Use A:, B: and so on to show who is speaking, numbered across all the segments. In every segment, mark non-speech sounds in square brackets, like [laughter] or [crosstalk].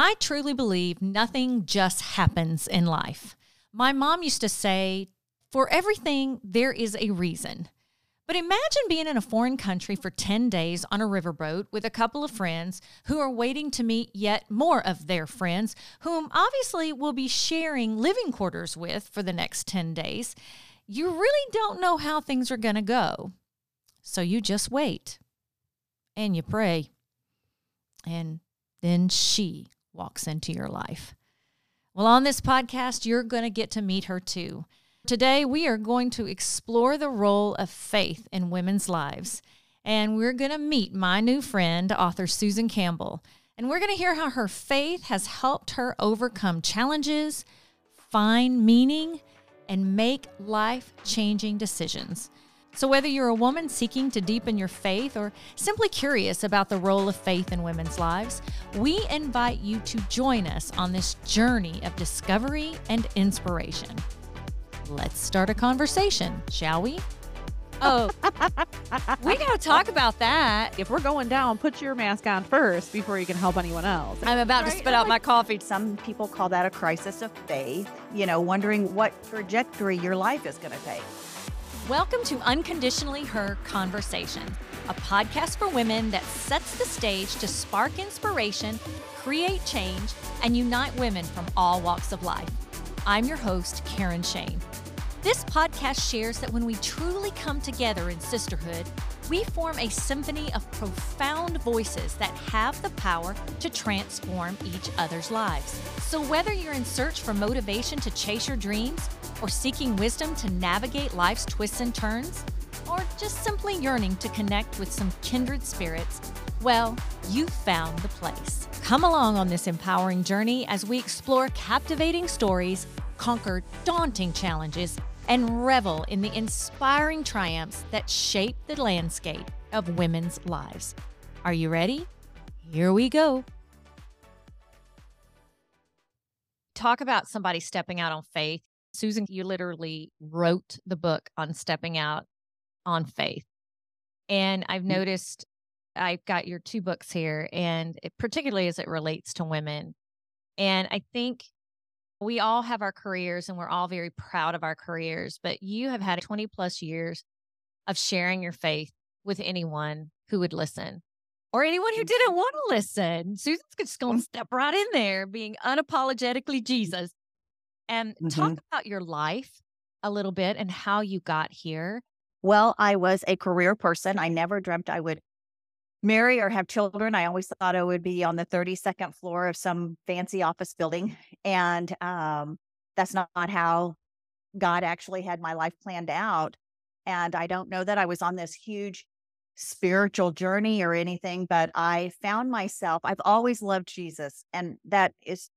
A: I truly believe nothing just happens in life. My mom used to say, for everything, there is a reason. But imagine being in a foreign country for 10 days on a riverboat with a couple of friends who are waiting to meet yet more of their friends, whom obviously will be sharing living quarters with for the next 10 days. You really don't know how things are going to go. So you just wait and you pray. And then she walks into your life. Well, on this podcast, you're going to get to meet her too. Today, we are going to explore the role of faith in women's lives. And we're going to meet my new friend, author Susan Campbell. And we're going to hear how her faith has helped her overcome challenges, find meaning, and make life changing decisions. So, whether you're a woman seeking to deepen your faith or simply curious about the role of faith in women's lives, we invite you to join us on this journey of discovery and inspiration. Let's start a conversation, shall we? Oh, [laughs] we got to talk about that.
B: If we're going down, put your mask on first before you can help anyone else.
A: I'm about right? to spit out my coffee.
C: Some people call that a crisis of faith, you know, wondering what trajectory your life is going to take.
A: Welcome to Unconditionally Her Conversation, a podcast for women that sets the stage to spark inspiration, create change, and unite women from all walks of life. I'm your host, Karen Shane. This podcast shares that when we truly come together in sisterhood, we form a symphony of profound voices that have the power to transform each other's lives. So, whether you're in search for motivation to chase your dreams, or seeking wisdom to navigate life's twists and turns, or just simply yearning to connect with some kindred spirits, well, you've found the place. Come along on this empowering journey as we explore captivating stories, conquer daunting challenges, and revel in the inspiring triumphs that shape the landscape of women's lives. Are you ready? Here we go. Talk about somebody stepping out on faith. Susan, you literally wrote the book on stepping out on faith. And I've mm. noticed I've got your two books here, and it, particularly as it relates to women. And I think we all have our careers and we're all very proud of our careers, but you have had 20 plus years of sharing your faith with anyone who would listen or anyone who didn't want to listen. Susan's just going to step right in there, being unapologetically Jesus. And mm-hmm. talk about your life a little bit and how you got here.
C: Well, I was a career person. I never dreamt I would marry or have children. I always thought I would be on the 32nd floor of some fancy office building. And um, that's not, not how God actually had my life planned out. And I don't know that I was on this huge spiritual journey or anything, but I found myself, I've always loved Jesus. And that is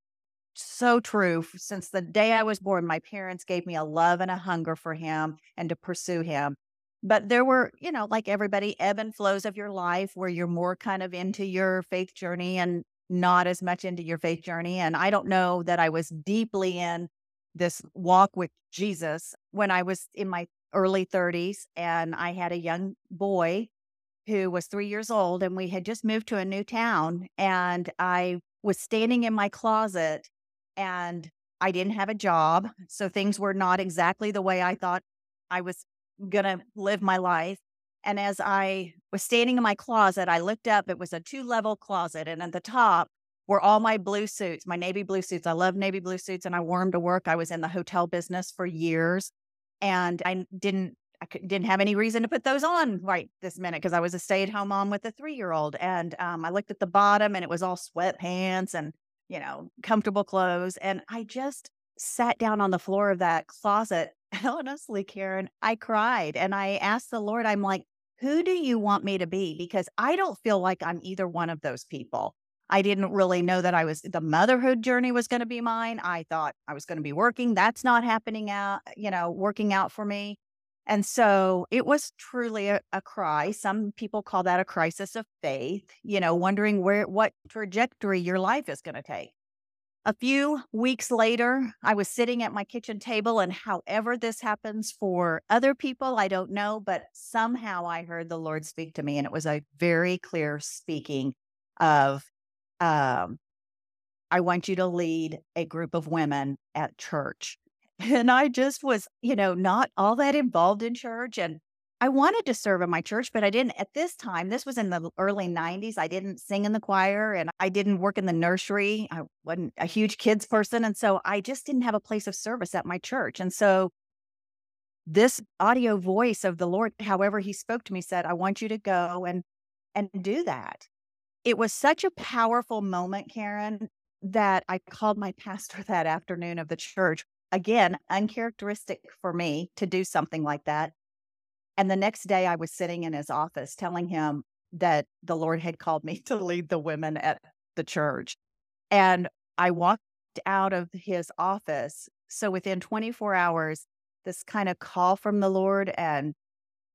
C: so true. Since the day I was born, my parents gave me a love and a hunger for him and to pursue him. But there were, you know, like everybody, ebb and flows of your life where you're more kind of into your faith journey and not as much into your faith journey. And I don't know that I was deeply in this walk with Jesus when I was in my early 30s and I had a young boy who was three years old and we had just moved to a new town. And I was standing in my closet and I didn't have a job. So things were not exactly the way I thought I was going to live my life. And as I was standing in my closet, I looked up. It was a two level closet. And at the top were all my blue suits, my navy blue suits. I love navy blue suits and I wore them to work. I was in the hotel business for years and I didn't. I didn't have any reason to put those on right this minute because I was a stay at home mom with a three year old. And um, I looked at the bottom and it was all sweatpants and, you know, comfortable clothes. And I just sat down on the floor of that closet [laughs] honestly, Karen, I cried and I asked the Lord, I'm like, who do you want me to be? Because I don't feel like I'm either one of those people. I didn't really know that I was the motherhood journey was going to be mine. I thought I was going to be working. That's not happening out, you know, working out for me. And so it was truly a, a, cry. Some people call that a crisis of faith, you know, wondering where, what trajectory your life is going to take. A few weeks later, I was sitting at my kitchen table, and however this happens for other people, I don't know, but somehow I heard the Lord speak to me, and it was a very clear speaking of um, I want you to lead a group of women at church. And I just was, you know, not all that involved in church. And I wanted to serve in my church, but I didn't at this time. This was in the early 90s. I didn't sing in the choir and I didn't work in the nursery. I wasn't a huge kids person. And so I just didn't have a place of service at my church. And so this audio voice of the Lord, however he spoke to me, said, I want you to go and and do that. It was such a powerful moment, Karen, that I called my [laughs] pastor that afternoon of the church. Again, uncharacteristic for me to do something like that. And the next day, I was sitting in his office telling him that the Lord had called me [laughs] to lead the women at the church. And I walked out of his office. So within 24 hours, this kind of call from the Lord and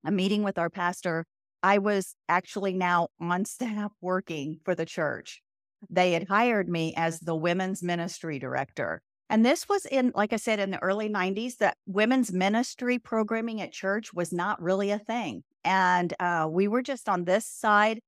C: a meeting with our pastor, I was actually now on [laughs] staff working for the church. They had hired me as the women's ministry director. And this was in, like I said, in the early 90s, that women's ministry programming at church was not really a thing. And uh, we were just on this side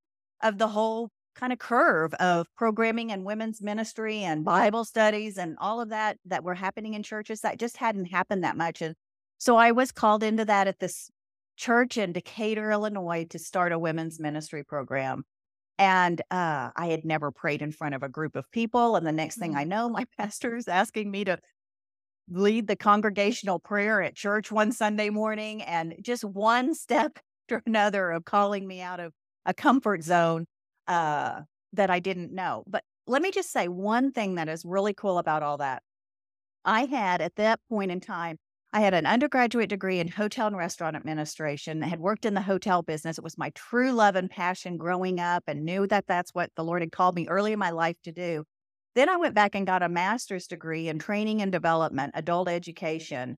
C: of the whole kind of curve of programming and women's ministry and Bible studies and all of that that were happening in churches that just hadn't happened that much. And so I was called into that at this church in Decatur, Illinois to start a women's ministry program. And uh, I had never prayed in front of a group of people. And the next thing I mm. know, my [laughs] pastor is asking me to lead the congregational prayer at church one Sunday morning. And just one [laughs] step after another of calling me out of a comfort zone uh, that I didn't know. But let me just say one thing that is really cool about all that. I had at that point in time I had an undergraduate degree in hotel and restaurant administration. I had worked in the hotel business. It was my true love and passion growing up and knew that that's what the Lord had called me early in my life to do. Then I went back and got a master's degree in training and development, adult education.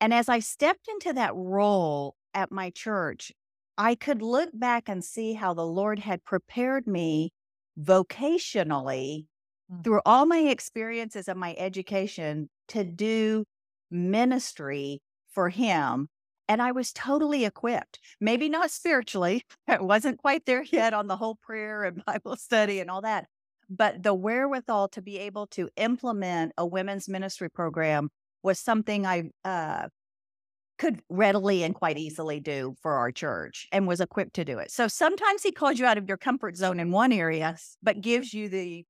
C: And as I stepped into that role at my church, I could look back and see how the Lord had prepared me vocationally mm. through all my experiences of my education to do ministry for him. And I was totally equipped, maybe not spiritually. [laughs] It wasn't quite there yet on the whole prayer and [laughs] Bible study and all that, but the wherewithal to be able to implement a women's ministry program was something I uh, could readily and quite easily do for our church and was equipped to do it. So sometimes he calls you out of your comfort zone in one area, but gives you the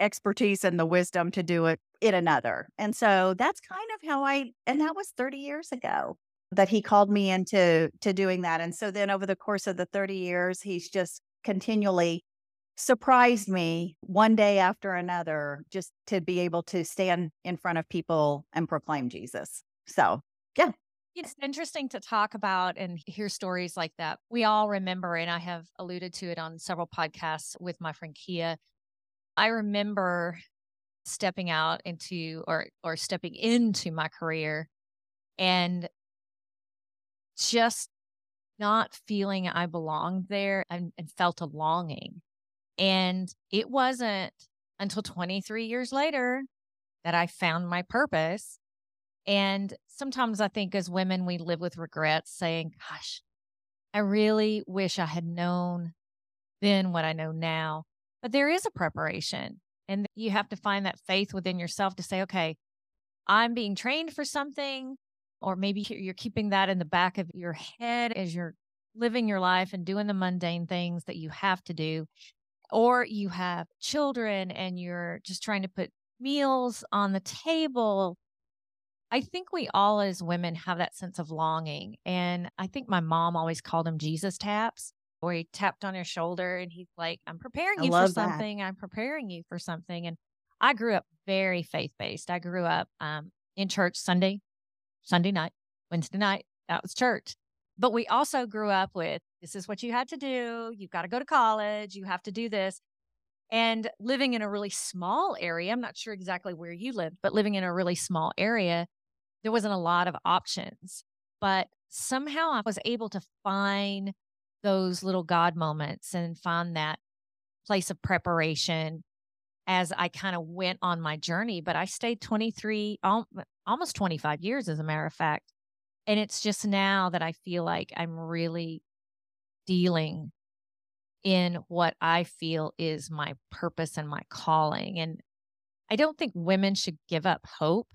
C: expertise and the wisdom to do it in another. And so that's kind of how I and that was 30 years ago that he called me into to doing that. And so then over the course of the 30 years, he's just continually surprised me one day after another just to be able to stand in front of people and proclaim Jesus. So, yeah.
A: It's interesting to talk about and hear stories like that. We all remember, and I have alluded to it on several podcasts with my friend Kia, I remember stepping out into or or stepping into my career and just not feeling I belonged there and, and felt a longing. And it wasn't until 23 years later that I found my purpose. And sometimes I think as women, we live with regrets saying, gosh, I really wish I had known then what I know now. But there is a preparation, and you have to find that faith within yourself to say, okay, I'm being trained for something, or maybe you're keeping that in the back of your head as you're living your life and doing the mundane things that you have to do. Or you have children and you're just trying to put meals on the table. I think we all as women have that sense of longing. And I think my mom always called them Jesus taps or he tapped on your shoulder and he's like, I'm preparing you for something. That. I'm preparing you for something. And I grew up very faith based. I grew up um, in church Sunday, Sunday night, Wednesday night. That was church. But we also grew up with this is what you had to do. You've got to go to college. You have to do this. And living in a really small area, I'm not sure exactly where you live, but living in a really small area, there wasn't a lot of options. But somehow I was able to find those little God moments and find that place of preparation as I kind of went on my journey. But I stayed 23, almost 25 years, as a matter of fact. And it's just now that I feel like I'm really dealing in what I feel is my purpose and my calling. And I don't think women should give up hope.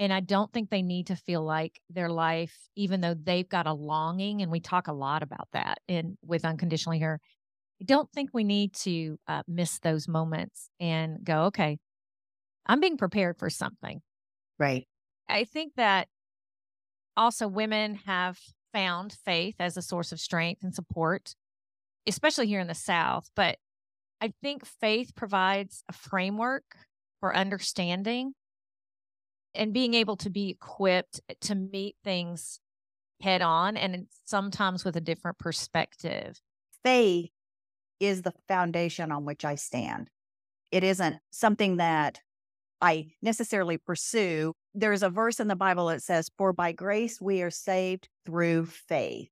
A: And I don't think they need to feel like their life, even though they've got a longing, and we talk a lot about that in with Unconditionally Her. I don't think we need to uh, miss those moments and go, okay, I'm being prepared for something.
C: Right.
A: I think that also women have found faith as a source of strength and support, especially here in the South. But I think faith provides a framework for understanding and being able to be equipped to meet things head on and sometimes with a different perspective.
C: Faith is the foundation on which I stand. It isn't something that I necessarily pursue. There's a verse in the Bible that says, For by grace we are saved through faith.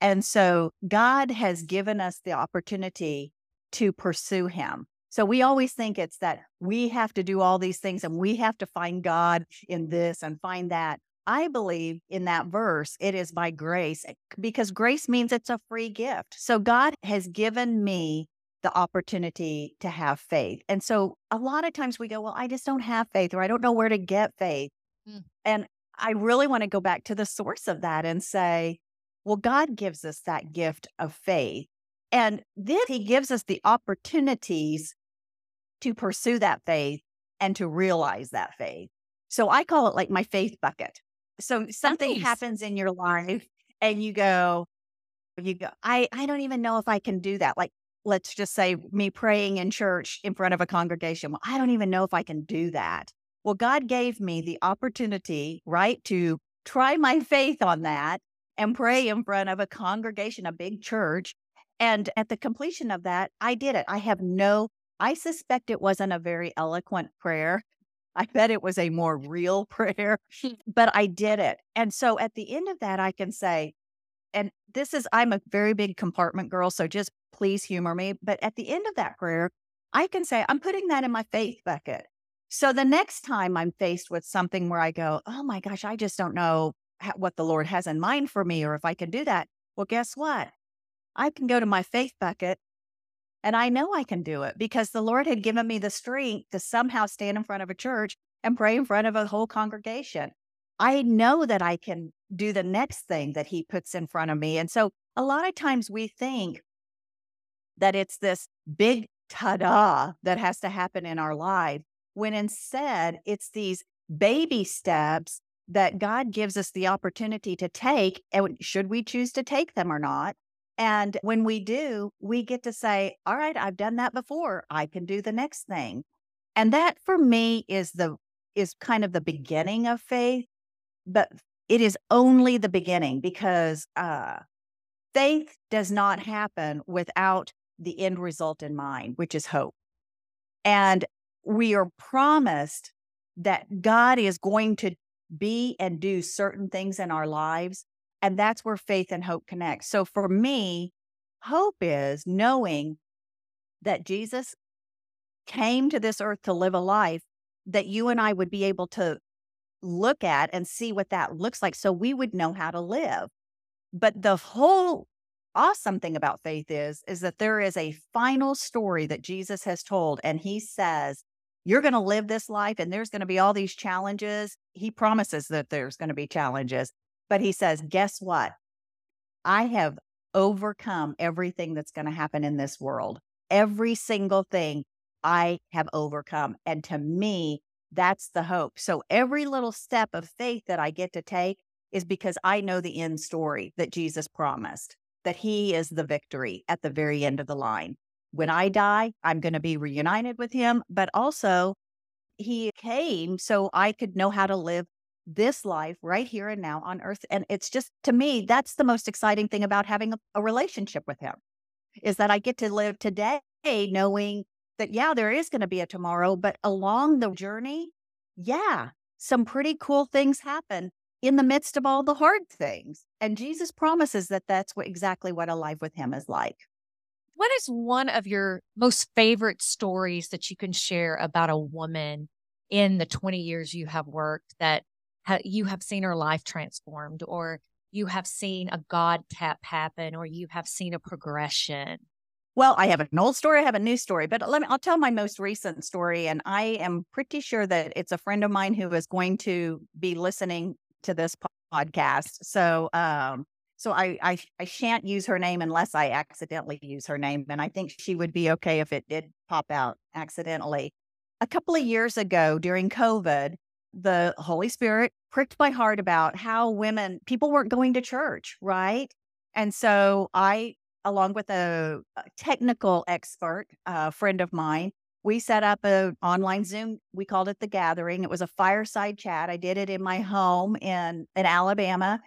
C: And so God has given us the opportunity to pursue Him. So we always think it's that we have to do all these things and we have to find God in this and find that. I believe in that verse, it is by grace eh, because grace means it's a free gift. So God has given me the opportunity to have faith. And so a lot of times we go, well, I just don't have faith or I don't know where to get faith. Mm. And I really want to go back to the source of that and say, well, God gives us that gift of faith. And then he gives us the opportunities to pursue that faith and to realize that faith. So I call it like my faith bucket. So something nice. happens in your life and you go, you go, I, I don't even know if I can do that. Like let's just say me praying in church in front of a congregation. Well, I don't even know if I can do that. Well, God gave me the opportunity, right, to try my faith on that and pray in front of a congregation, a big church. And at the completion of that, I did it. I have no, I suspect it wasn't a very eloquent prayer. I bet it was a more real [laughs] prayer, hmm. but I did it. And so at the end of that, I can say, and this is, I'm a very big compartment girl. So just please humor me. But at the end of that prayer, I can say, I'm putting that in my faith bucket. So the next time I'm faced with something where I go, oh my gosh, I just don't know what the Lord has in mind for me or if I can do that. Well, guess what? I can go to my faith bucket and I know I can do it because the Lord had given me the strength to somehow stand in front of a church and pray in front of a whole congregation. I know that I can do the next thing that He puts in front of me. And so a lot of times we think, that it's this big ta-da that has to happen in our life when instead it's these baby steps that God gives us the opportunity to take and should we choose to take them or not and when we do we get to say all right I've done that before I can do the next thing and that for me is the is kind of the beginning of faith but it is only the beginning because uh faith does not happen without the end result in mind, which is hope. And we are promised that God is going to be and do certain things in our lives. And that's where faith and hope connect. So for me, hope is knowing that Jesus came to this earth to live a life that you and I would be able to look at and see what that looks like so we would know how to live. But the whole awesome thing about faith is is that there is a final story that Jesus has told and he says you're going to live this life and there's going to be all these challenges. He promises that there's going to be challenges, but he says, guess what? I have overcome everything that's going to happen in this world. Every single thing I have overcome. And to me, that's the hope. So every little step of faith that I get to take is because I know the end story that Jesus promised that he is the victory at the very end of the line. When I die, I'm going to be reunited with him, but also he came so I could know how to live this life right here and now on earth. And it's just, to me, that's the most exciting thing about having a, a relationship with him is that I get to live today knowing that, yeah, there is going to be a tomorrow, but along the journey, yeah, some pretty cool things happen in the midst of all the hard things. And Jesus promises that that's what, exactly what a life with him is like.
A: What is one of your most favorite stories that you can share about a woman in the 20 years you have worked that ha- you have seen her life transformed, or you have seen a God tap happen, or you have seen a progression?
C: Well, I have an old story, I have a new story, but let me I'll tell my most recent story and I am pretty sure that it's a friend of mine who is going to be listening to this podcast. So, um so I, I I shan't use her name unless I accidentally use her name and I think she would be okay if it did pop out accidentally. A couple of years ago during COVID, the Holy Spirit pricked my heart about how women people weren't going to church, right? And so I along with a, technical expert, a friend of mine, we set up an online Zoom. We called it the Gathering. It was a fireside chat. I did it in my home in in Alabama,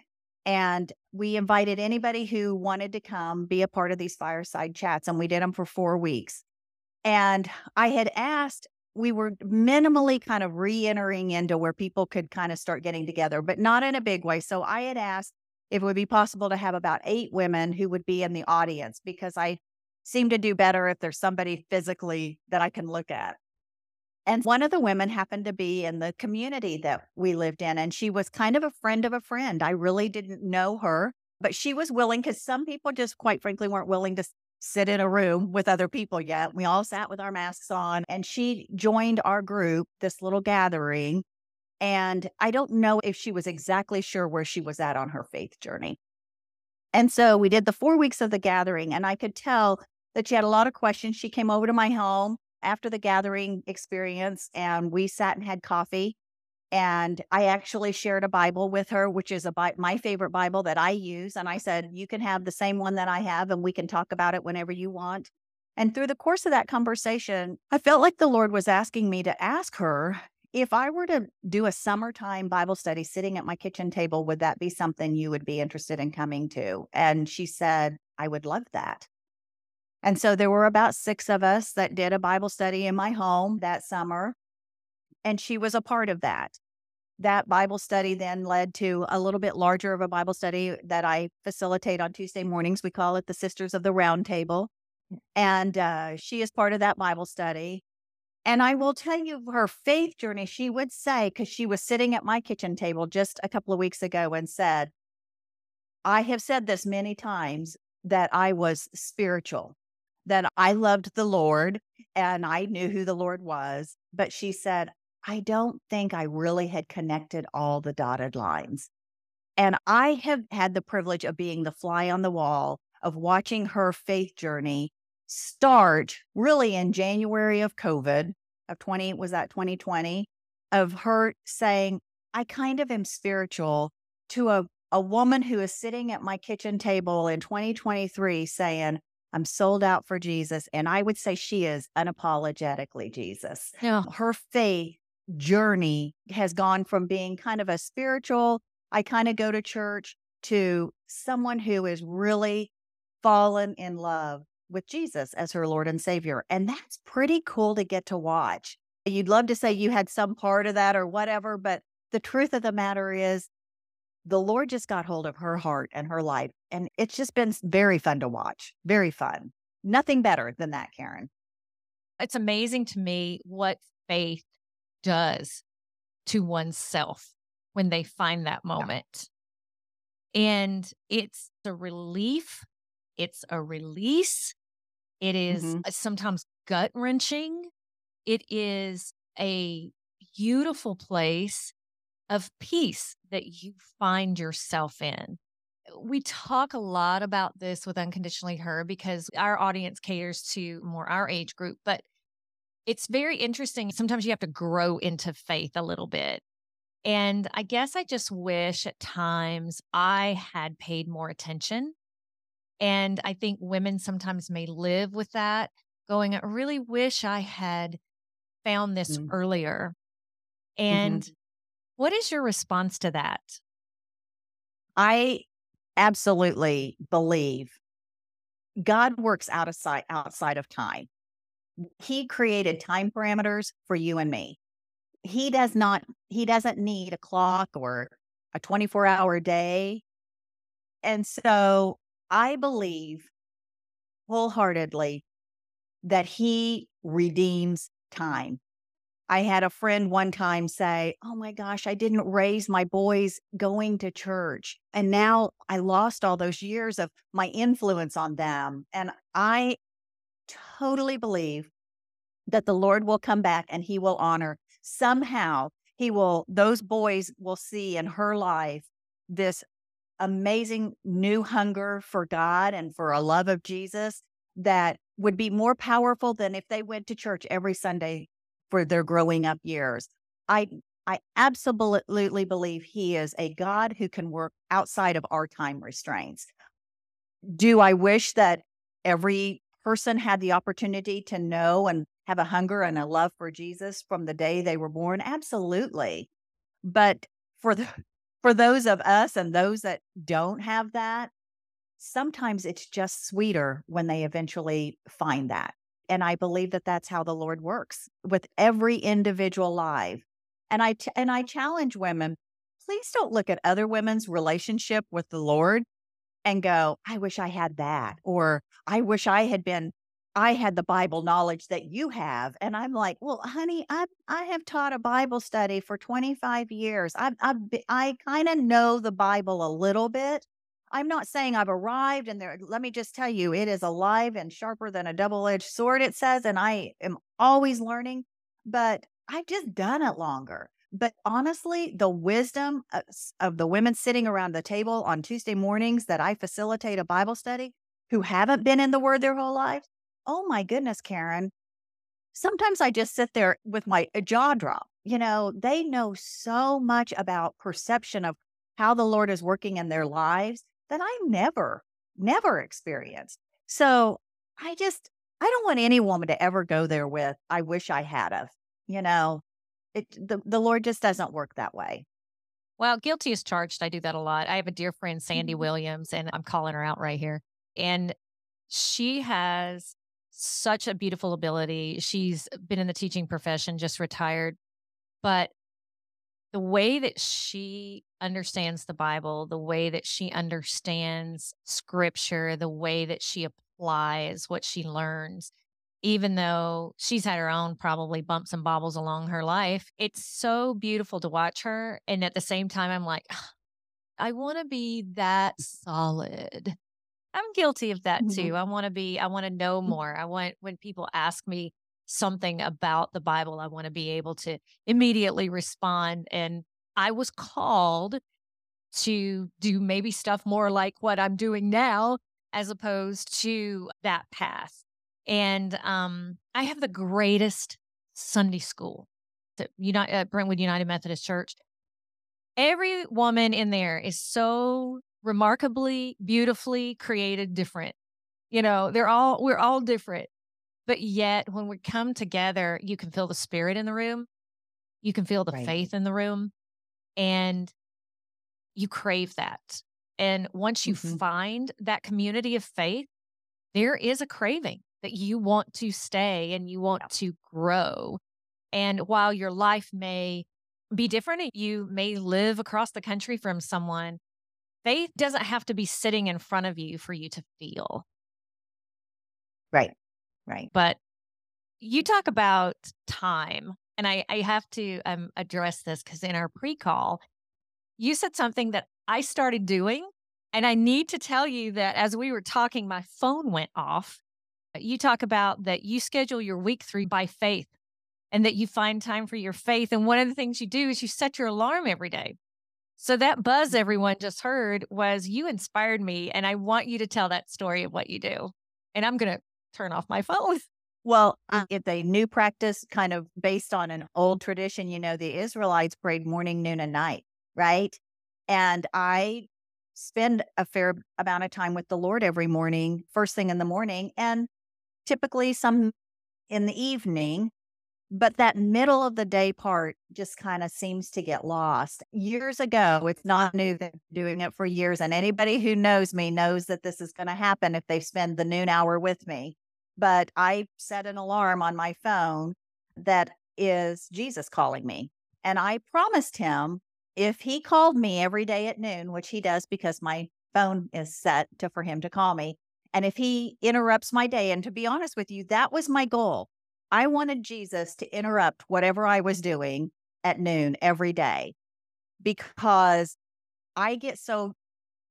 C: and we invited anybody who wanted to come be a part of these fireside chats, and we did them for four weeks. And I had asked. We were minimally kind of re-entering into where people could kind of start getting together, but not in a big way. So I had asked if it would be possible to have about eight women who would be in the audience because I seem to do better if there's somebody physically that I can look at. And one of the women happened to be in the community that we lived in, and she was kind of a friend of a friend. I really didn't know her, but she was willing because some people just quite frankly weren't willing to sit in a room with other people yet. We all sat with our masks on, and she joined our group, this little gathering, and I don't know if she was exactly sure where she was at on her faith journey. And so we did the four weeks of the gathering, and I could tell that she had a lot of questions. She came over to my home after the gathering experience, and we sat and had coffee. And I actually shared a Bible with her, which is a my favorite Bible that I use. And I said, You can have the same one that I have, and we can talk about it whenever you want. And through the course of that conversation, I felt like the Lord was asking me to ask her if I were to do a summertime Bible study sitting at my kitchen table, would that be something you would be interested in coming to? And she said, I would love that. And so there were about six of us that did a Bible study in my home that summer. And she was a part of that. That Bible study then led to a little bit larger of a Bible study that I facilitate on Tuesday mornings. We call it the Sisters of the Round Table. Mm. And uh, she is part of that Bible study. And I will tell you her faith journey, she would say, because she was sitting at my kitchen table just a couple of weeks ago and said, I have said this many times that I was spiritual, that I loved the Lord and I knew who the Lord was. But she said, I don't think I really had connected all the dotted lines. And I have had the privilege of being the fly on the wall of watching her faith journey start really in January of COVID of 20, was that 2020, of her saying, I kind of am spiritual to a, a woman who is sitting at my kitchen table in 2023 saying, I'm sold out for Jesus. And I would say she is unapologetically Jesus.
A: Yeah.
C: Her faith journey has gone from being kind of a spiritual, I kind of go to church, to someone who is really fallen in love with Jesus as her Lord and Savior. And that's pretty cool to get to watch. You'd love to say you had some part of that or whatever, but the truth of the matter is the Lord just got hold of her heart and her life. And it's just been very fun to watch. Very fun. Nothing better than that, Karen.
A: It's amazing to me what faith does to oneself when they find that moment. Yeah. And it's a relief it's a release. It is mm-hmm. sometimes gut wrenching. It is a beautiful place of peace that you find yourself in. We talk a lot about this with Unconditionally Her because our audience caters to more our age group, but it's very interesting. Sometimes you have to grow into faith a little bit. And I guess I just wish at times I had paid more attention and I think women sometimes may live with that, going, I really wish I had found this mm-hmm. earlier. And mm-hmm. what is your response to that?
C: I absolutely believe God works out of sight, outside of time. He created time parameters for you and me. He does not, he doesn't need a clock or a 24 hour day. And so I believe wholeheartedly that he redeems time. I had a friend one time say, Oh my gosh, I didn't raise my boys going to church. And now I lost all those years of my influence on them. And I totally believe that the Lord will come back and he will honor somehow he will those boys will see in her life this amazing new hunger for God and for a love of Jesus that would be more powerful than if they went to church every Sunday for their growing up years. I I absolutely believe he is a God who can work outside of our time restraints. Do I wish that every person had the opportunity to know and have a hunger and a love for Jesus from the day they were born? Absolutely. But for the for those of us and those that don't have that, sometimes it's just sweeter when they eventually find that. And I believe that that's how the Lord works with every individual life. And I and I challenge women, please don't look at other women's relationship with the Lord and go, I wish I had that or I wish I had been I had the Bible knowledge that you have. And I'm like, well, honey, I I have taught a Bible study for 25 years. I've I I kind of know the Bible a little bit. I'm not saying I've arrived and there let me just tell you it is alive and sharper than a double-edged sword it says and I am always learning, but I've just done it longer. But honestly, the wisdom of, of the women sitting around the table on Tuesday mornings that I facilitate a Bible study who haven't been in the word their whole lives, oh my goodness, Karen. Sometimes I just sit there with my jaw drop. You know, they know so much about perception of how the Lord is working in their lives that I never, never experienced. So I just, I don't want any woman to ever go there with, I wish I had of, you know, it, the, the Lord just doesn't work that way.
A: Well, guilty is charged. I do that a lot. I have a dear friend, Sandy mm-hmm. Williams, and I'm calling her out right here. And she has such a beautiful ability. She's been in the teaching profession, just retired. But the way that she understands the Bible, the way that she understands scripture, the way that she applies what she learns, even though she's had her own probably bumps and bobbles along her life, it's so beautiful to watch her. And at the same time, I'm like, I want to be that solid. I'm guilty of that mm-hmm. too. I want to be, I want to know mm. more. I want, when people ask me something about the Bible, I want to be able to immediately respond. And I was called to do maybe stuff more like what I'm doing now, as opposed to that path. And um, I have the greatest Sunday school at United, uh, Brentwood United Methodist Church. Every woman in there is so remarkably, beautifully created different. You know, they're all, we're all different. But yet, when we come together, you can feel the spirit in the room. You can feel the right. faith in the room. And you crave that. And once you mm-hmm. find that community of faith, there is a craving that you want to stay and you want to grow. And while your life may be different, you may live across the country from someone faith doesn't have to be sitting in front of you for you to feel.
C: Right. Right.
A: But you talk about time, and I, I have to um, address this because in our pre call, you said something that I started doing. And I need to tell you that as we were talking, my phone went off. You talk about that you schedule your week three by faith and that you find time for your faith. And one of the things you do is you set your alarm every day. So that buzz mm-hmm. everyone just heard was you inspired me. And I want you to tell that story of what you do. And I'm going to turn off my phone. [laughs]
C: Well, it's a new practice kind of based on an old tradition. You know, the Israelites prayed morning, noon, and night, right? And I spend a fair amount of time with the Lord every morning, first thing in the morning, and typically some in the evening. But that middle of the day part just kind of seems to get lost. Years ago, it's not new that doing it for years. And anybody who knows me knows that this is going to happen if they spend the noon hour with me. But I set an alarm on my phone that is Jesus calling me. And I promised him if he called me every day at noon, which he does because my phone is set to for him to call me, and if he interrupts my day, and to be honest with you, that was my goal. I wanted Jesus to interrupt whatever I was doing at noon every day because I get so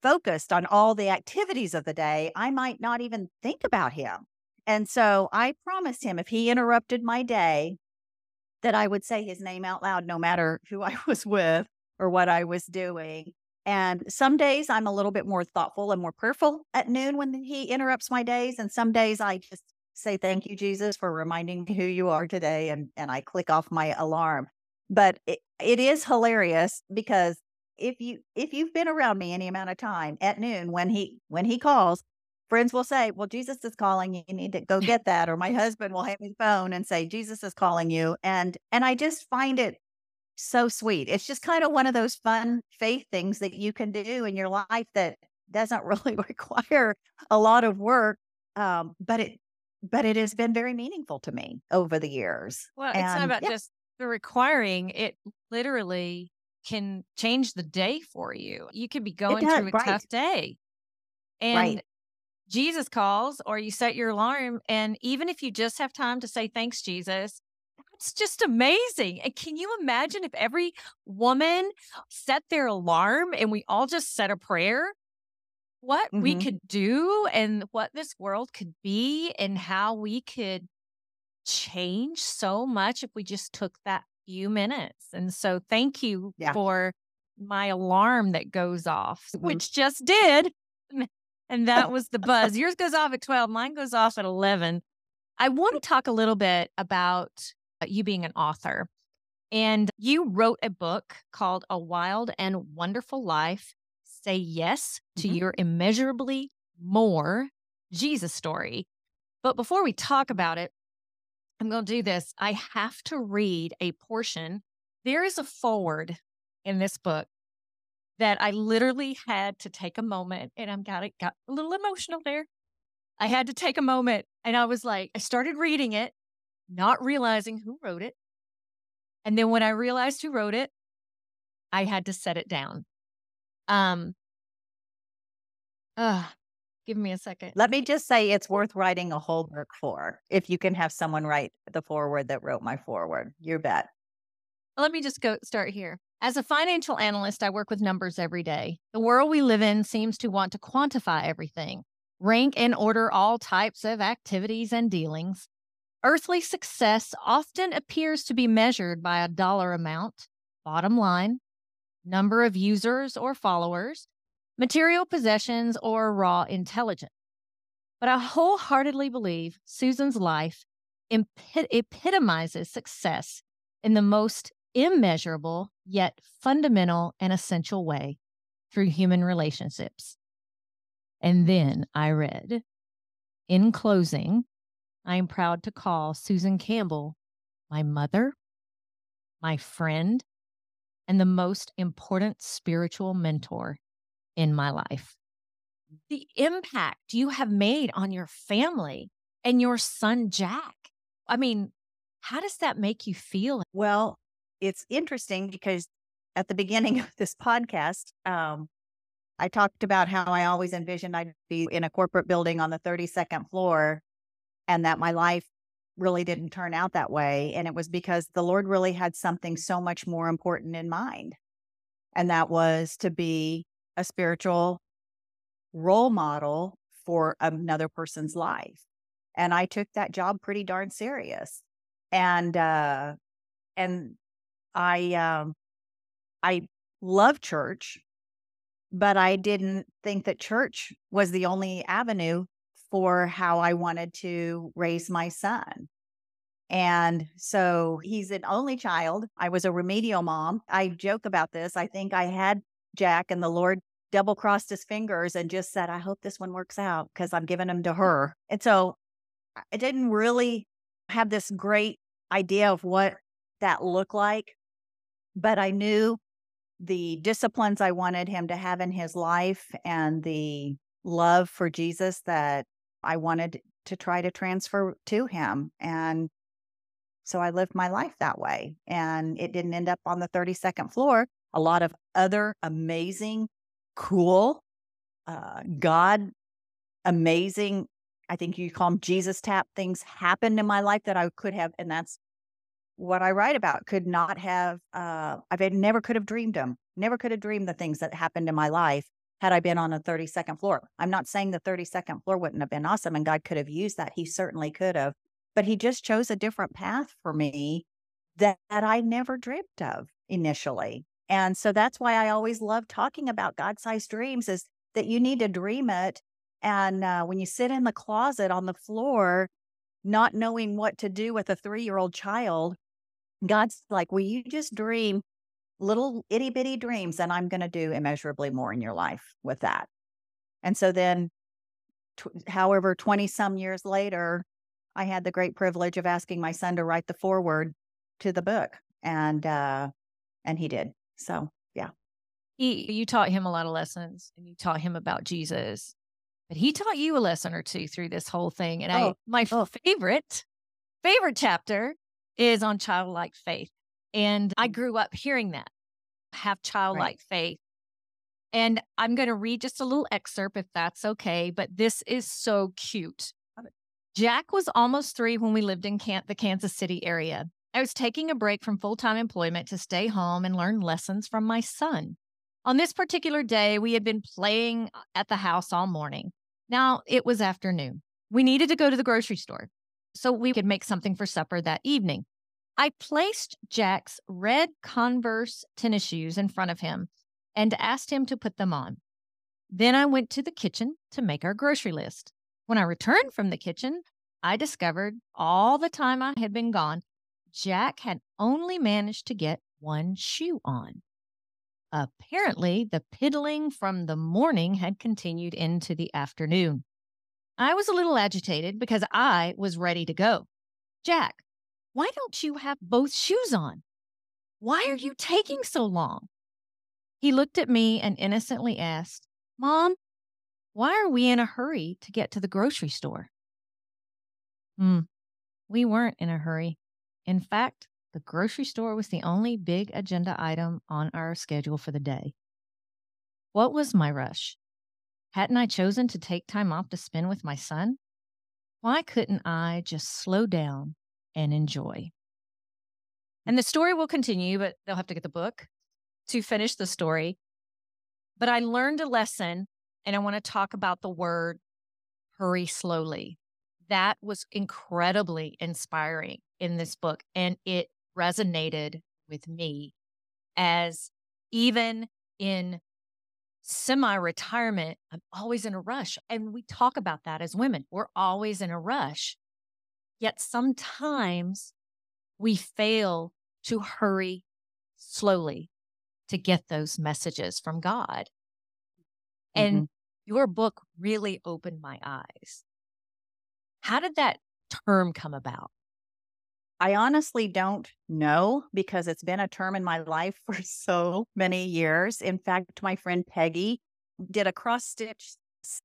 C: focused on all the activities of the day, I might not even think about him. And so I promised him if he interrupted my day, that I would say his name out loud, no matter who [laughs] I was with or what I was doing. And some days I'm a little bit more thoughtful and more prayerful at noon when he interrupts my days. And some days I just say, Thank you, Jesus, for reminding me who you are today. And, and I click off my alarm. But it, it is hilarious because if you if you've been around me any amount of time at noon when he when he calls, friends will say, Well, Jesus is calling you. You need to go [laughs] get that. Or my husband will have his phone and say, Jesus is calling you. And and I just find it so sweet. It's just kind of one of those fun faith things that you can do in your life that doesn't [laughs] really require a lot of work. Um, but it but it has been very meaningful to me over the years.
A: Well, it's not about yeah. just the requiring, it literally can change the day for you. You could be going through a right. tough day. And right. Jesus calls or you set your alarm. And even if you just have time to say, thanks, Jesus, that's just amazing. And can you imagine if every woman set their alarm and we all just said a prayer? What mm-hmm. we could do and what this world could be and how we could change so much if we just took that few minutes. And so thank you yeah. for my alarm that goes off, mm-hmm. which just did. And that was the buzz. [laughs] Yours goes off at 12, mine goes off at 11. I want to talk a little bit about you being an author. And you wrote a book called A Wild and Wonderful Life Say Yes to mm-hmm. Your Immeasurably More Jesus Story. But before we talk about it, I'm going to do this. I have to read a portion. There is a foreword in this book that I literally had to take a moment and I'm got it got a little emotional there. I had to take a moment and I was like, I started reading it, not realizing who wrote it. And then when I realized who wrote it, I had to set it down. Um uh, Give me a second.
C: Let me just say it's worth writing a whole book for if you can have someone write the foreword that wrote my foreword. You bet.
A: Let me just go start here. As a financial analyst, I work with numbers every day. The world we live in seems to want to quantify everything, rank and order all types of activities and dealings. Earthly success often appears to be measured by a dollar amount, bottom line, number of users or followers, material possessions, or raw intelligence. But I wholeheartedly believe Susan's life epitomizes success in the most immeasurable yet fundamental and essential way through human relationships. And then I read, in closing, I am proud to call Susan Campbell my mother, my friend, and the most important spiritual mentor in my life. The impact you have made on your family and your son, Jack. I mean, how does that make you feel?
C: Well, it's interesting because at the beginning [laughs] of this podcast, um, I talked about how I always envisioned I'd be in a corporate building on the 32nd floor and that my life really didn't turn out that way. And it was because the Lord really had something so much more important in mind. And that was to be a spiritual role model for another person's life. And I took that job pretty darn serious. And uh and I um I love church, but I didn't think that church was the only avenue for how I wanted to raise my son. And so he's an only child. I was a remedial mom. I joke about this. I think I had Jack and the Lord double crossed his fingers and just said, I hope this one works out because I'm giving him to her. And so I didn't really have this great idea of what that looked like, but I knew the disciplines I wanted him to have in his life and the love for Jesus that I wanted to try to transfer to him. And so I lived my life that way. And it didn't end up on the 32nd floor a lot of other amazing, cool, uh, God, amazing, I think you call them Jesus tap things happened in my life that I could have, and that's what I write about. Could not have, uh, I never could have dreamed them. Never could have dreamed the things that happened in my life. Had I been on a 32nd floor. I'm not saying the 32nd floor wouldn't have been awesome and God could have used that. He certainly could have. But he just chose a different path for me that, that I never dreamed of initially. And so that's why I always love talking about God sized dreams is that you need to dream it. And uh, when you sit in the closet on the floor, not knowing what to do with a three year old child, God's like, Will you just dream little itty bitty dreams? And I'm going to do immeasurably more in your life with that. And so then, t- however, 20 some years later, I had the great privilege of asking my son to write the foreword to the book. And, uh, and he did. So, yeah.
A: He, you taught him a lot of lessons and you taught him about Jesus, but he taught you a lesson or two through this whole thing. And oh, I, my oh. favorite, favorite chapter is on childlike faith. And I mm. grew up hearing that have childlike right. faith. And I'm going to read just a little excerpt if that's okay, but this is so cute. Jack was almost three when we lived in Can- the Kansas City area. I was taking a break from full time employment to stay home and learn lessons from my son. On this particular day, we had been playing at the house all morning. Now it was afternoon. We needed to go to the grocery store so we could make something for supper that evening. I placed Jack's red Converse tennis shoes in front of him and asked him to put them on. Then I went to the kitchen to make our grocery list. When I returned from the kitchen, I discovered all the time I had been gone, Jack had only managed to get one shoe on. Apparently, the piddling from the morning had continued into the afternoon. I was a little agitated because I was ready to go. Jack, why don't you have both shoes on? Why are you taking so long? He looked at me and innocently asked, Mom, why are we in a hurry to get to the grocery store? Hmm, we weren't in a hurry. In fact, the grocery store was the only big agenda item on our schedule for the day. What was my rush? Hadn't I chosen to take time off to spend with my son? Why couldn't I just slow down and enjoy? And the story will continue, but they'll have to get the book to finish the story. But I learned a lesson, and I want to talk about the word hurry slowly that was incredibly inspiring in this book. And it resonated with me as even in semi retirement, I'm always in a rush. And we talk about that as women. We're always in a rush. Yet sometimes we fail to hurry slowly to get those messages from God. And mm-hmm. your book really opened my eyes how did that term come about?
C: I honestly don't know because it's been a term in my life [laughs] for so many years. In fact, my friend Peggy did a cross stitch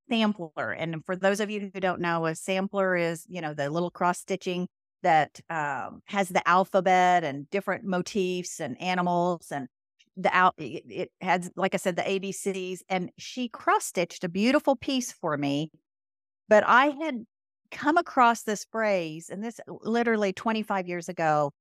C: sampler. And for those of you who don't know, a sampler is, you know, the little cross stitching that um, has the alphabet and different motifs and animals and the out it, it has like i said the abcs and she cross stitched a beautiful piece for me but i had come across this phrase, and this literally 25 years ago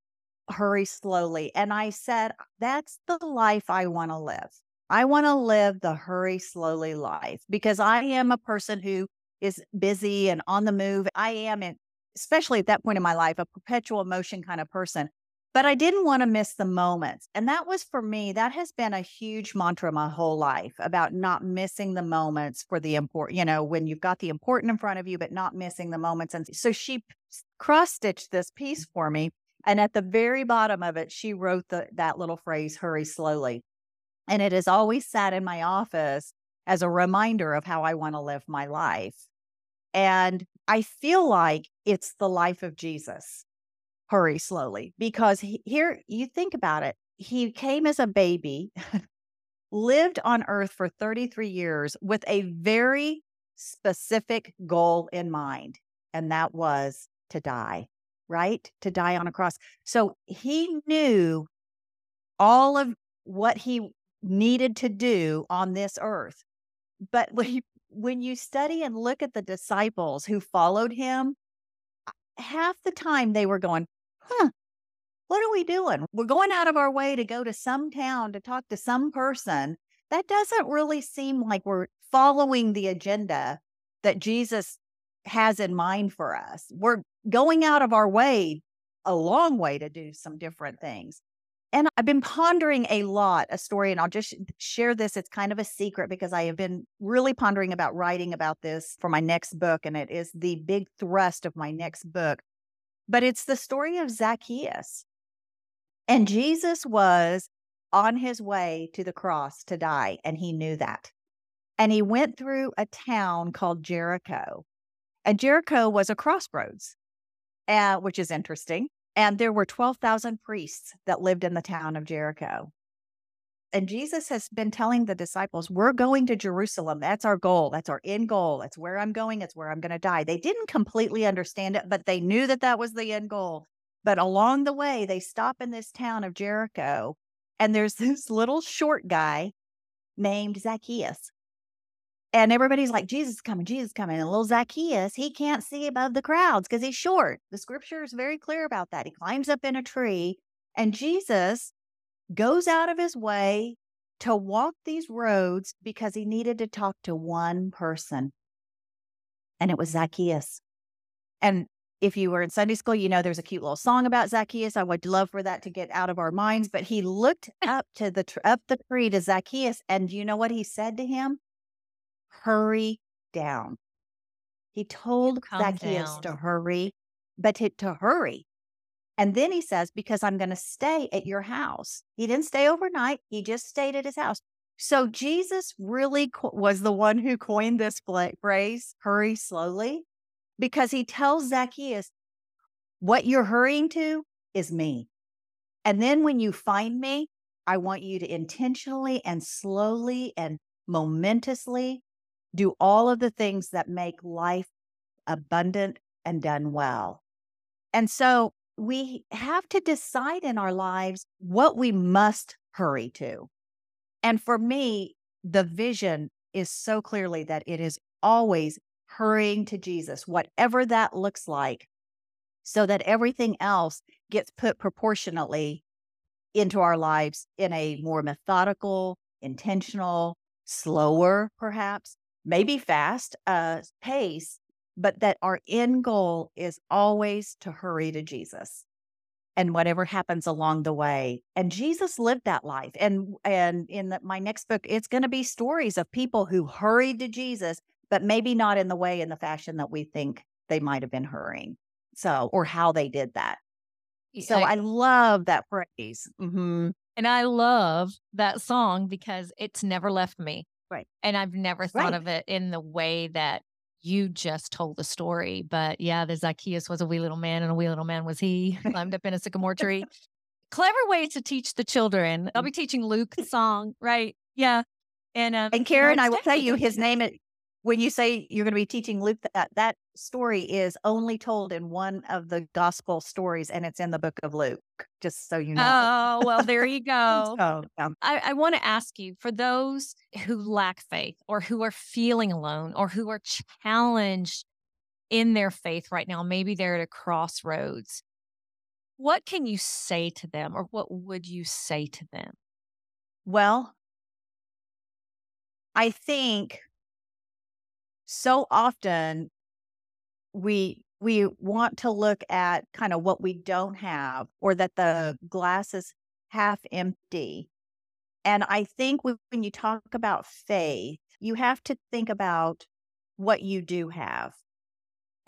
C: hurry slowly. And I said, that's the life I want to live. I want to live the hurry slowly life because I am a person who is busy and on the move. I am, in, especially at that point in my life, a perpetual motion kind of person but I didn't want to miss the moments. And that was for me, that has been a huge mantra my whole life about not missing the moments for the important, you know, when you've got the important in front of you, but not missing the moments. And so she cross stitched this piece for me. And at the very bottom of it, she wrote the, that little phrase, hurry slowly. And it has always sat in my office as a reminder of how I want to live my life. And I feel like it's the life of Jesus hurry slowly because he, here you think about it he came as a baby [laughs] lived on earth for 33 years with a very specific goal in mind and that was to die right to die on a cross so he knew all of what he needed to do on this earth but when you, mm-hmm. [laughs] when you study and look at the disciples who followed him half the time they were going huh, what are we doing? We're going out of our way to go to some town to talk to some person that doesn't really seem like we're following the agenda that Jesus has in mind for us. We're going out of our way, a long way to do some different things. And I've been pondering a lot a story, and I'll just share this. It's kind of a secret because I have been really pondering about writing about this for my next book, and it is the big thrust of my next book. But it's the story of Zacchaeus. And Jesus was on his way to the cross to die, and he knew that. And he went through a town called Jericho. And Jericho was a crossroads, uh, which is interesting. And there were 12,000 priests that lived in the town of Jericho. And Jesus has been telling the disciples, We're going to Jerusalem. That's our goal. That's our end goal. That's where I'm going. It's where I'm going to die. They didn't completely understand it, but they knew that that was the end goal. But along the way, they stop in this town of Jericho, and there's [laughs] this little short guy named Zacchaeus. And everybody's like, Jesus is coming, Jesus is coming. And little Zacchaeus, he can't see above the crowds because he's short. The scripture is very clear about that. He climbs up in a tree, and Jesus goes out of his way to walk these roads because he needed to talk to one person. And it was Zacchaeus. And if you were in Sunday school, you know there's a cute little song about Zacchaeus. I would love for that to get out of our minds. But he looked up to the up the tree to Zacchaeus, and do you know what he said to him? Hurry down. He told Zacchaeus down. to hurry, but to, to hurry. And then he says, Because I'm going to stay at your house. He didn't stay overnight, he just stayed at his house. So Jesus really co- was the one who coined this phrase, hurry slowly, because he tells Zacchaeus, What you're hurrying to is me. And then when you find me, I want you to intentionally and slowly and momentously do all of the things that make life abundant and done well. And so we have to decide in our lives what we must hurry to. And for me, the vision is so clearly that it is always hurrying to Jesus, whatever that looks like, so that everything else gets put proportionately into our lives in a more methodical, intentional, slower, perhaps, maybe fast uh, pace, but that our end goal is always to hurry to Jesus and whatever happens along the way. And Jesus lived that life. And and in the, my next book, it's going to be stories of people who hurried to Jesus, but maybe not in the way in the fashion that we think they might have been hurrying. So, or how they did that. So I, I love that phrase. Mm-hmm.
D: And I love that song because it's never left me.
C: Right.
D: And I've never thought right. of it in the way that you just told the story. But yeah, the Zacchaeus was a wee little man, and a wee little man was he, [laughs] climbed up in a sycamore tree. Clever way to teach the children. I'll be teaching Luke the song, right? Yeah. And uh,
C: and Karen, I will tell you his name when you say you're going to be teaching Luke, that uh, that story is only told in one of the gospel stories, and it's in the book of Luke. Just so you know.
D: Oh well, there you [laughs] go. so, I, I want to ask you for those who lack faith, or who are feeling alone, or who are challenged in their faith right now. Maybe they're at a crossroads. What can you say to them, or what would you say to them?
C: Well, I think so often we we want to look at kind of what we don't have or that the glass is half empty. And i think when you talk about faith you have to think about what you do have.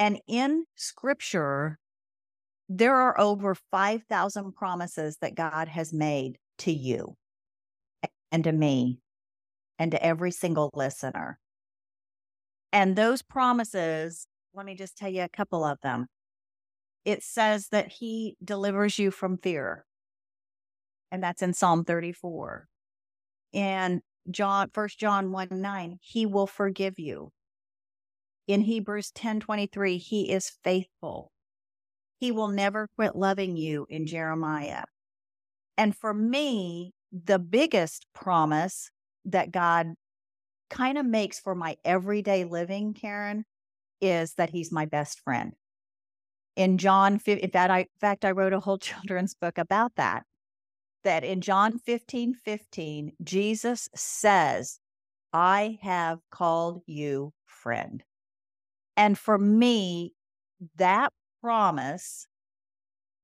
C: And in scripture there are over 5000 promises that god has made to you and to me and to every single listener and those promises, let me just tell you a couple of them. It says that he delivers you from fear. And that's in Psalm 34. And John, First John 1 9, he will forgive you. In Hebrews 10 23, he is faithful. He will never quit loving you in Jeremiah. And for me, the biggest promise that God kind of makes for my everyday living, Karen, is that he's my best friend. In John, in fact, I, in fact, I wrote a whole [laughs] children's book about that. that in John 15 15, Jesus says, I have called you friend. And for me, that promise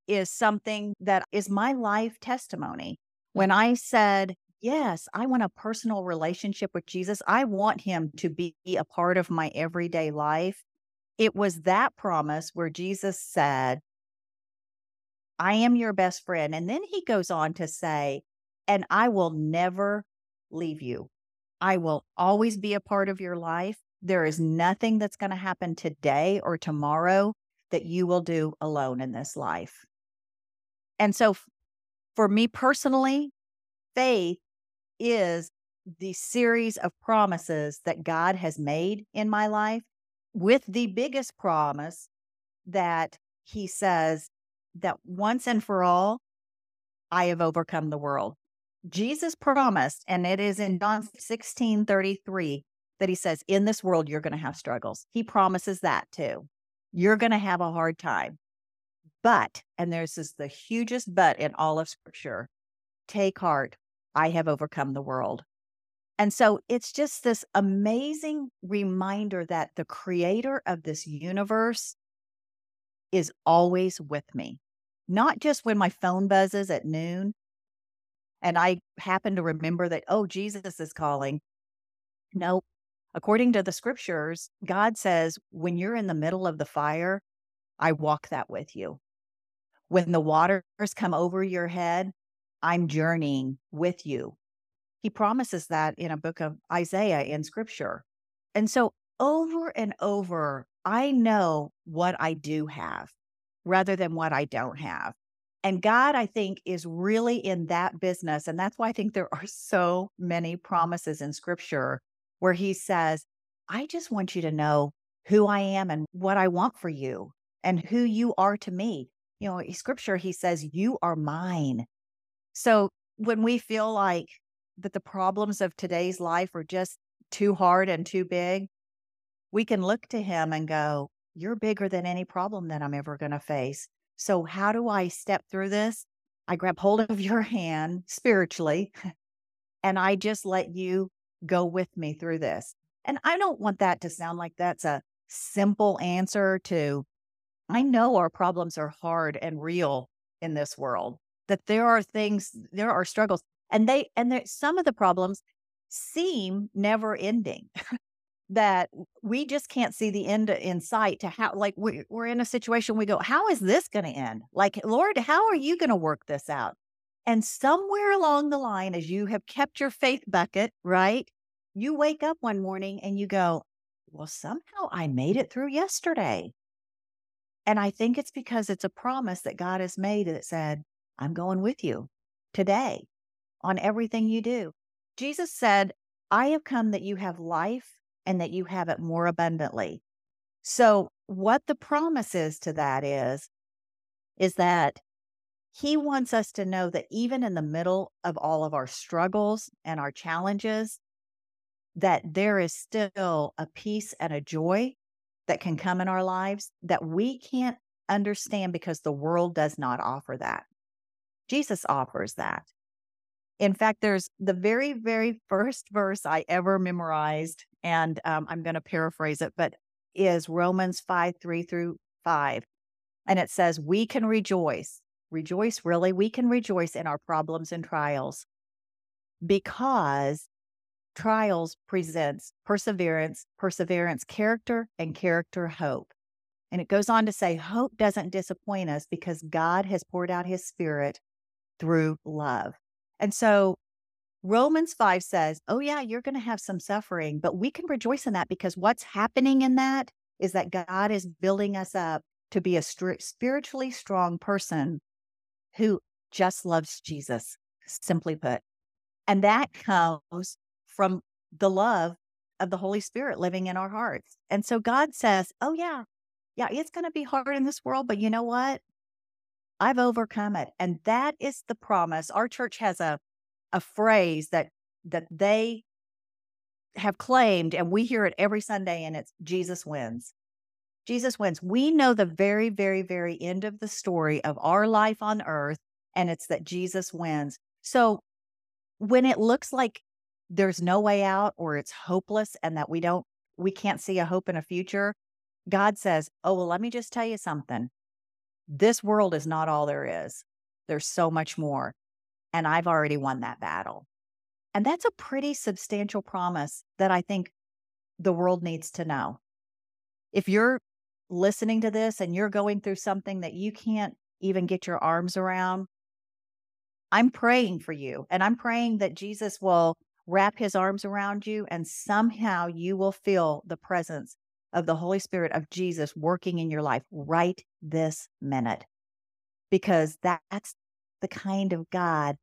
C: is something that is my life testimony. When I said, Yes, I want a personal relationship with Jesus, I want him to be a part of my everyday life. It was that promise where Jesus said, I am your best friend. And then he goes on to say, and I will never leave you. I will always be a part of your life. There is nothing that's going to happen today or tomorrow that you will do alone in this life. And so, for me personally, faith is the series of promises that God has made in my life, with the biggest promise that He says that once and for all, I have overcome the world. Jesus promised, and it is in John 16 33 that he says, In this world, you're going to have struggles. He promises that too. You're going to have a hard time. But, and there's this the hugest but in all of scripture take heart, I have overcome the world. And so it's just this amazing reminder that the creator of this universe is always with me, not just when my phone buzzes at noon and I happen to remember that, oh, Jesus is calling. No, according to the scriptures, God says, when you're in the middle of the fire, I walk that with you. When the waters come over your head, I'm journeying with you. He promises that in a book of Isaiah in scripture. And so over and over, I know what I do have rather than what I don't have. And God, I think, is really in that business. And that's why I think there are so many promises in scripture where he says, I just want you to know who I am and what I want for you and who you are to me. You know, scripture, he says, You are mine. So when we feel like that the problems of today's life are just too hard and too big, we can look to him and go, You're bigger than any problem that I'm ever going to face. So, how do I step through this? I grab hold of your hand spiritually and I just let you go with me through this. And I don't want that to sound like that's a simple answer to, I know our problems are hard and real in this world, that there are things, there are struggles, and they, and there, some of the problems seem never ending. [laughs] that we just can't see the end in sight to how like we, we're in a situation we go how is this going to end like lord how are you going to work this out and somewhere along the line as you have kept your faith bucket right you wake up one morning and you go, well, somehow I made it through yesterday. And I think it's because it's a promise that God has made that said, I'm going with you today on everything you do. Jesus said, I have come that you have life and that you have it more abundantly. So, what the promise is to that is, is that he wants us to know that even in the middle of all of our struggles and our challenges, that there is still a peace and a joy that can come in our lives that we can't understand because the world does not offer that. Jesus offers that. In fact, there's the very, very first [laughs] verse I ever memorized, and um, I'm going to paraphrase it, but is Romans 5 3 through 5. And it says, We can rejoice. Rejoice, really. We can rejoice in our problems and trials because trials presents perseverance, perseverance, character, and character, hope. And it goes on to say, hope doesn't disappoint us because God has poured out his spirit through love. And so Romans 5 says, oh, yeah, you're going to have some suffering, but we can rejoice in that because what's happening in that is that God is building us up to be a st- spiritually strong person who just loves Jesus, simply put. And that comes from the love of the Holy Spirit living in our hearts. And so God says, Oh, yeah, yeah, it's going to be hard in this world, but you know what? I've overcome it. And that is the promise. Our church has a, a phrase that that they have claimed, and we hear it every Sunday, and it's Jesus wins. Jesus wins. We know the very, very, very end of the story of our life on earth, and it's that Jesus wins. So when it looks like there's no way out or it's hopeless and that we don't, we can't see a hope in a future, God says, Oh, well, let me just tell you something. This world is not all there is. There's so much more. And I've already won that battle. And that's a pretty substantial promise that I think the world needs to know. If you're listening to this and you're going through something that you can't even get your arms around, I'm praying for you. And I'm praying that Jesus will wrap his arms around you and somehow you will feel the presence of the Holy Spirit of Jesus working in your life right this minute. Because that's the kind of God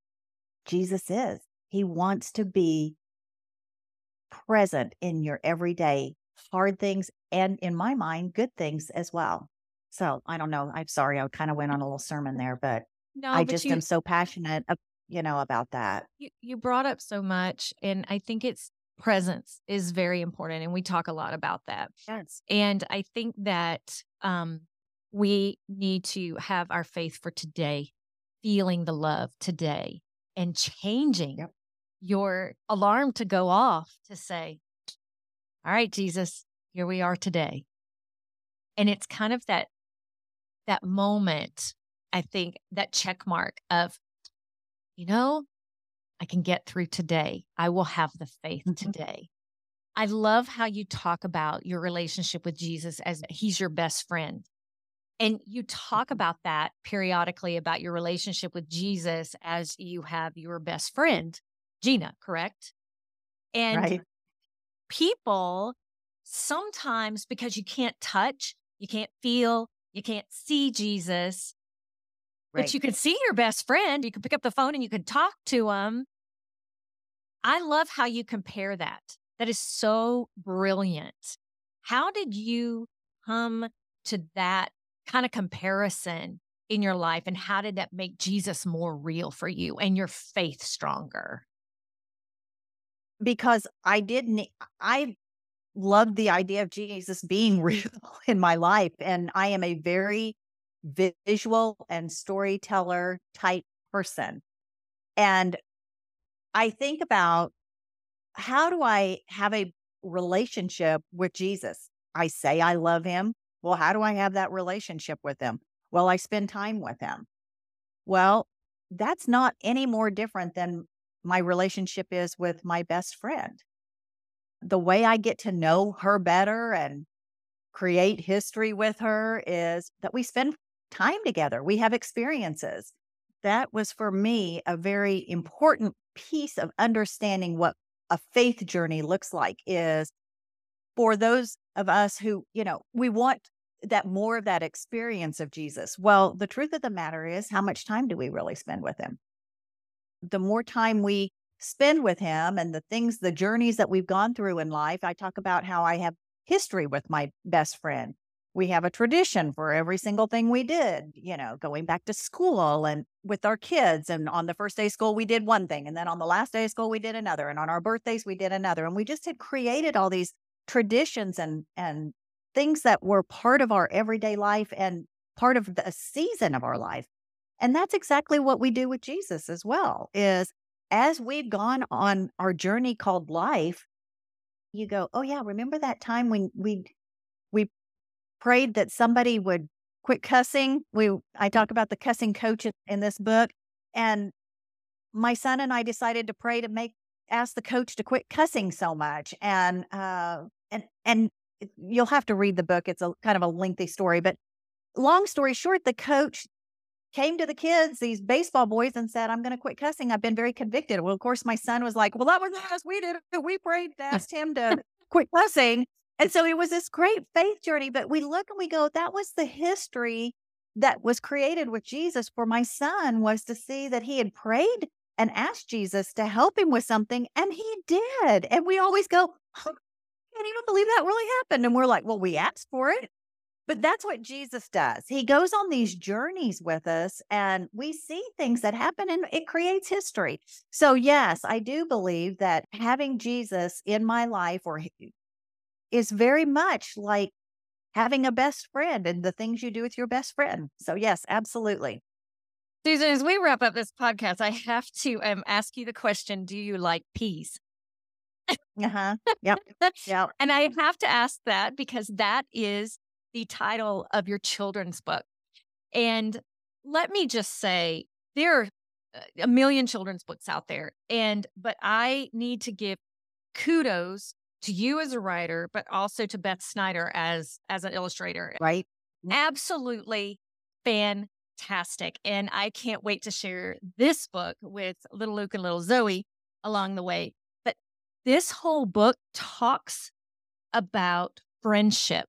C: Jesus is. He wants to be present in your everyday hard things and in my mind good things as well. So, I don't know, I'm sorry I kind of went on a little sermon there, but no, I just you, am so passionate, you know, about that.
A: You, you brought up so much, and I think it's presence is very important, and we talk a lot about that.
C: Yes,
A: and I think that um, we need to have our faith for today, feeling the love today, and changing yep. your alarm to go off to say, "All right, Jesus, here we are today," and it's kind of that that moment I think that check mark of, you know, I can get through today. I will have the faith mm-hmm. today. I love how you talk about your relationship with Jesus as he's your best friend. And you talk mm-hmm. about that periodically about your relationship with Jesus as you have your best friend, Gina, correct? And right. people sometimes, because you can't touch, you can't feel, you can't see Jesus, Right. But you could see your best friend. You could pick up the phone and you could talk to them. I love how you compare that. That is so brilliant. How did you come to that kind of comparison in your life? And how did that make Jesus more real for you and your faith stronger?
C: Because I didn't, I loved the idea of Jesus being [laughs] real in my life. And I am a very visual and storyteller type person. And I think about how do I have a relationship with Jesus? I say I love him. Well, how do I have that relationship with him? Well, I spend time with him. Well, that's not any more different than my relationship is with my best friend. The way I get to know her better and create history with her is that we spend time together. We have experiences. That was for me a very important piece of understanding what a faith journey looks like is for those of us who, you know, we want that more of that experience of Jesus. Well, the truth of the matter is, how much time do we really spend with him? The more time we spend with him and the things, the journeys that we've gone through in life, I talk about how I have history with my best friend we have a tradition for every single thing we did, you know, going back to school and with our kids. And on the first day of school, we did one thing. And then on the last day of school, we did another. And on our birthdays, we did another. And we just had created all these traditions and, and things that were part of our everyday life and part of the season of our life. And that's exactly what we do with Jesus as well is as we've gone on our journey called life, you go, oh yeah, remember that time when we prayed that somebody would quit cussing. We I talk about the cussing coach in, in this book, and my son and I decided to pray to make ask the coach to quit cussing so much. And uh, and and you'll have to read the book. It's a kind of a lengthy story, but long story short, the coach came to the kids, these baseball boys, and said, I'm going to quit cussing. I've been very convicted. Well, of course, my son was like, Well, that was us. We did it. We prayed, [laughs] asked him to quit cussing. And so it was this great faith journey, but we look and we go, that was the history that was created with Jesus for my son was to see that he had prayed and asked Jesus to help him with something, and he did. And we always go, oh, I can't even believe that really happened. And we're like, well, we asked for it. But that's what Jesus does. He goes on these journeys with us and we see things that happen and it creates history. So, yes, I do believe that having Jesus in my life or is very much like having a best friend and the things you do with your best friend. So, yes, absolutely.
D: Susan, as we wrap up this podcast, I have to um, ask you the question Do you like peas?
C: uh huh. [laughs] Yep. Yep.
D: and I have to ask that because that is the title of your children's book. And let me just say, there are uh, a million children's books out there. And, but I need to give kudos to you as a writer, but also to Beth Snyder as, as an illustrator.
C: Right.
D: Absolutely fantastic. And I can't wait to share this book with little Luke and little Zoe along the way. But this whole book talks about friendship.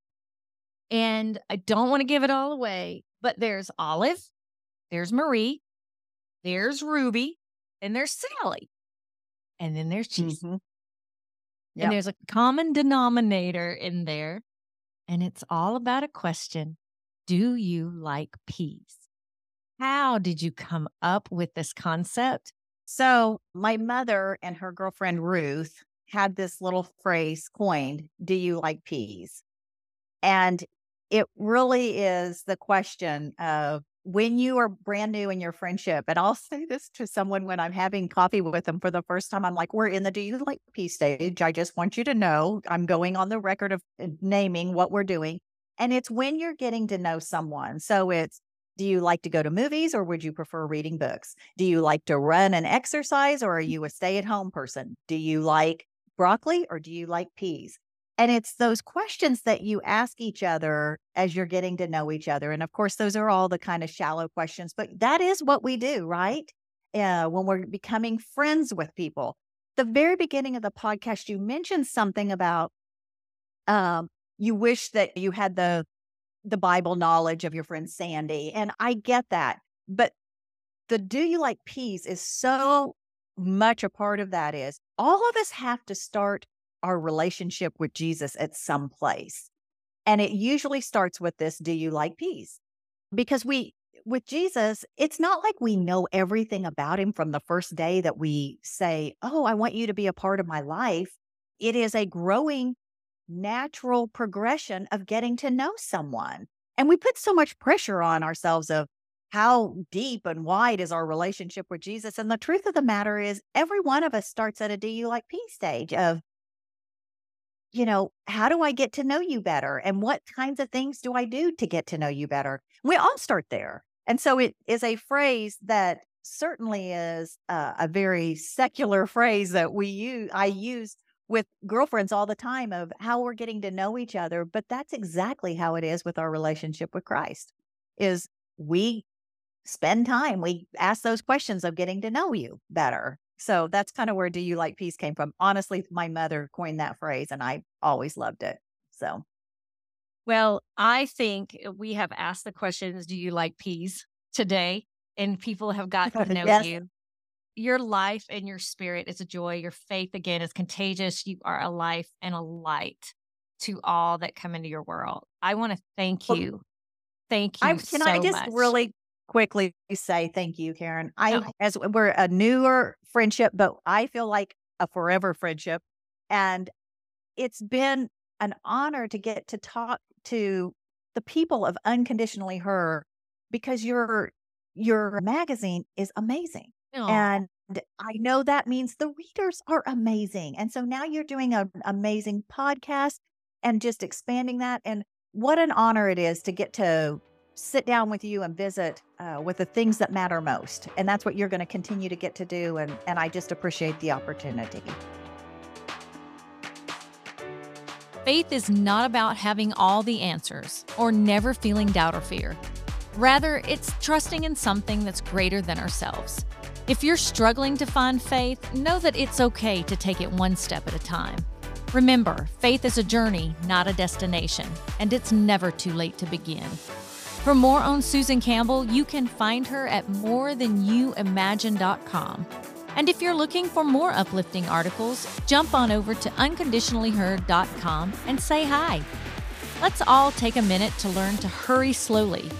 D: And I don't want to give it all away, but there's Olive, there's Marie, there's Ruby, and there's Sally. And then there's Jesus. Mm-hmm. Yep. And there's a common denominator in there. And it's all about a question Do you like peas? How did you come up with this concept?
C: So, my mother and her girlfriend Ruth had this little phrase coined Do you like peas? And it really is the question of when you are brand new in your friendship, and I'll say this to someone when I'm having coffee with them for the first time, I'm like, we're in the do you like peas stage. I just want you to know I'm going on the record of uh, naming what we're doing. And it's when you're getting to know someone. So it's, do you like to go to movies or would you prefer reading books? Do you like to run and exercise or are you a stay at home person? Do you like broccoli or do you like peas? And it's those questions that you ask each other as you're getting to know each other. And of course, those are all the kind of shallow questions, but that is what we do, right? Uh, when we're becoming friends with people. The very beginning of the podcast, you mentioned something about um, you wish that you had the the Bible knowledge of your friend Sandy, and I get that. But the "Do you like peas?" is so much a part of that. Is all of us have to start our relationship with Jesus at some place. And it usually starts with this Do you like peas? Because we, with Jesus, it's not like we know everything about him from the first day that we say, Oh, I want you to be a part of my life. It is a growing natural progression of getting to know someone. And we put so much pressure on ourselves of how deep and wide is our relationship with Jesus. And the truth of the matter is, every one of us starts at a do you like peas stage of you know, how do I get to know you better? And what kinds of things do I do to get to know you better? We all start there. And so it is a phrase that certainly is uh, a very secular [laughs] phrase that we use, I use with girlfriends all the time of how we're getting to know each other. But that's exactly how it is with our relationship with Christ is we spend time, we ask those questions of getting to know you better. So that's kind of where Do You Like Peas came from. Honestly, my mother coined that phrase and I always loved it. So,
D: well, I think eh, we have asked the questions Do you like peas today? And people have [laughs] gotten to know yes. you. Your life and your spirit is a joy. Your faith, again, is contagious. You are a life and a light to all that come into your world. I want to thank you. Well, thank you. I, can so I just much.
C: really quickly say thank you, Karen. I, oh. as we're a newer friendship, but I feel like a forever friendship. And it's been an honor to get to talk to the people of Unconditionally Her because your your magazine is amazing. Aww. And I know that means the readers are amazing. And so now you're doing an amazing podcast and just expanding that. And what an honor it is to get to sit down with you and visit uh, with the things that matter most. And that's what you're going to continue to get to do. And, and I just appreciate the opportunity.
A: Faith is not about having all the answers or never feeling doubt or fear. Rather, it's trusting in something that's greater than ourselves. If you're struggling to find faith, know that it's okay to take it one step at a time. Remember, faith is a journey, not a destination, and it's never too late to begin. For more on Susan Campbell, you can find her at morethanyouimagine.com. And if you're looking for more uplifting articles, jump on over to unconditionallyher.com and say hi. Let's all take a minute to learn to hurry slowly,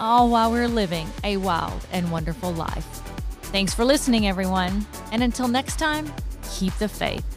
A: all while we're living a wild and wonderful life. Thanks for listening, everyone. And until next time, keep the faith.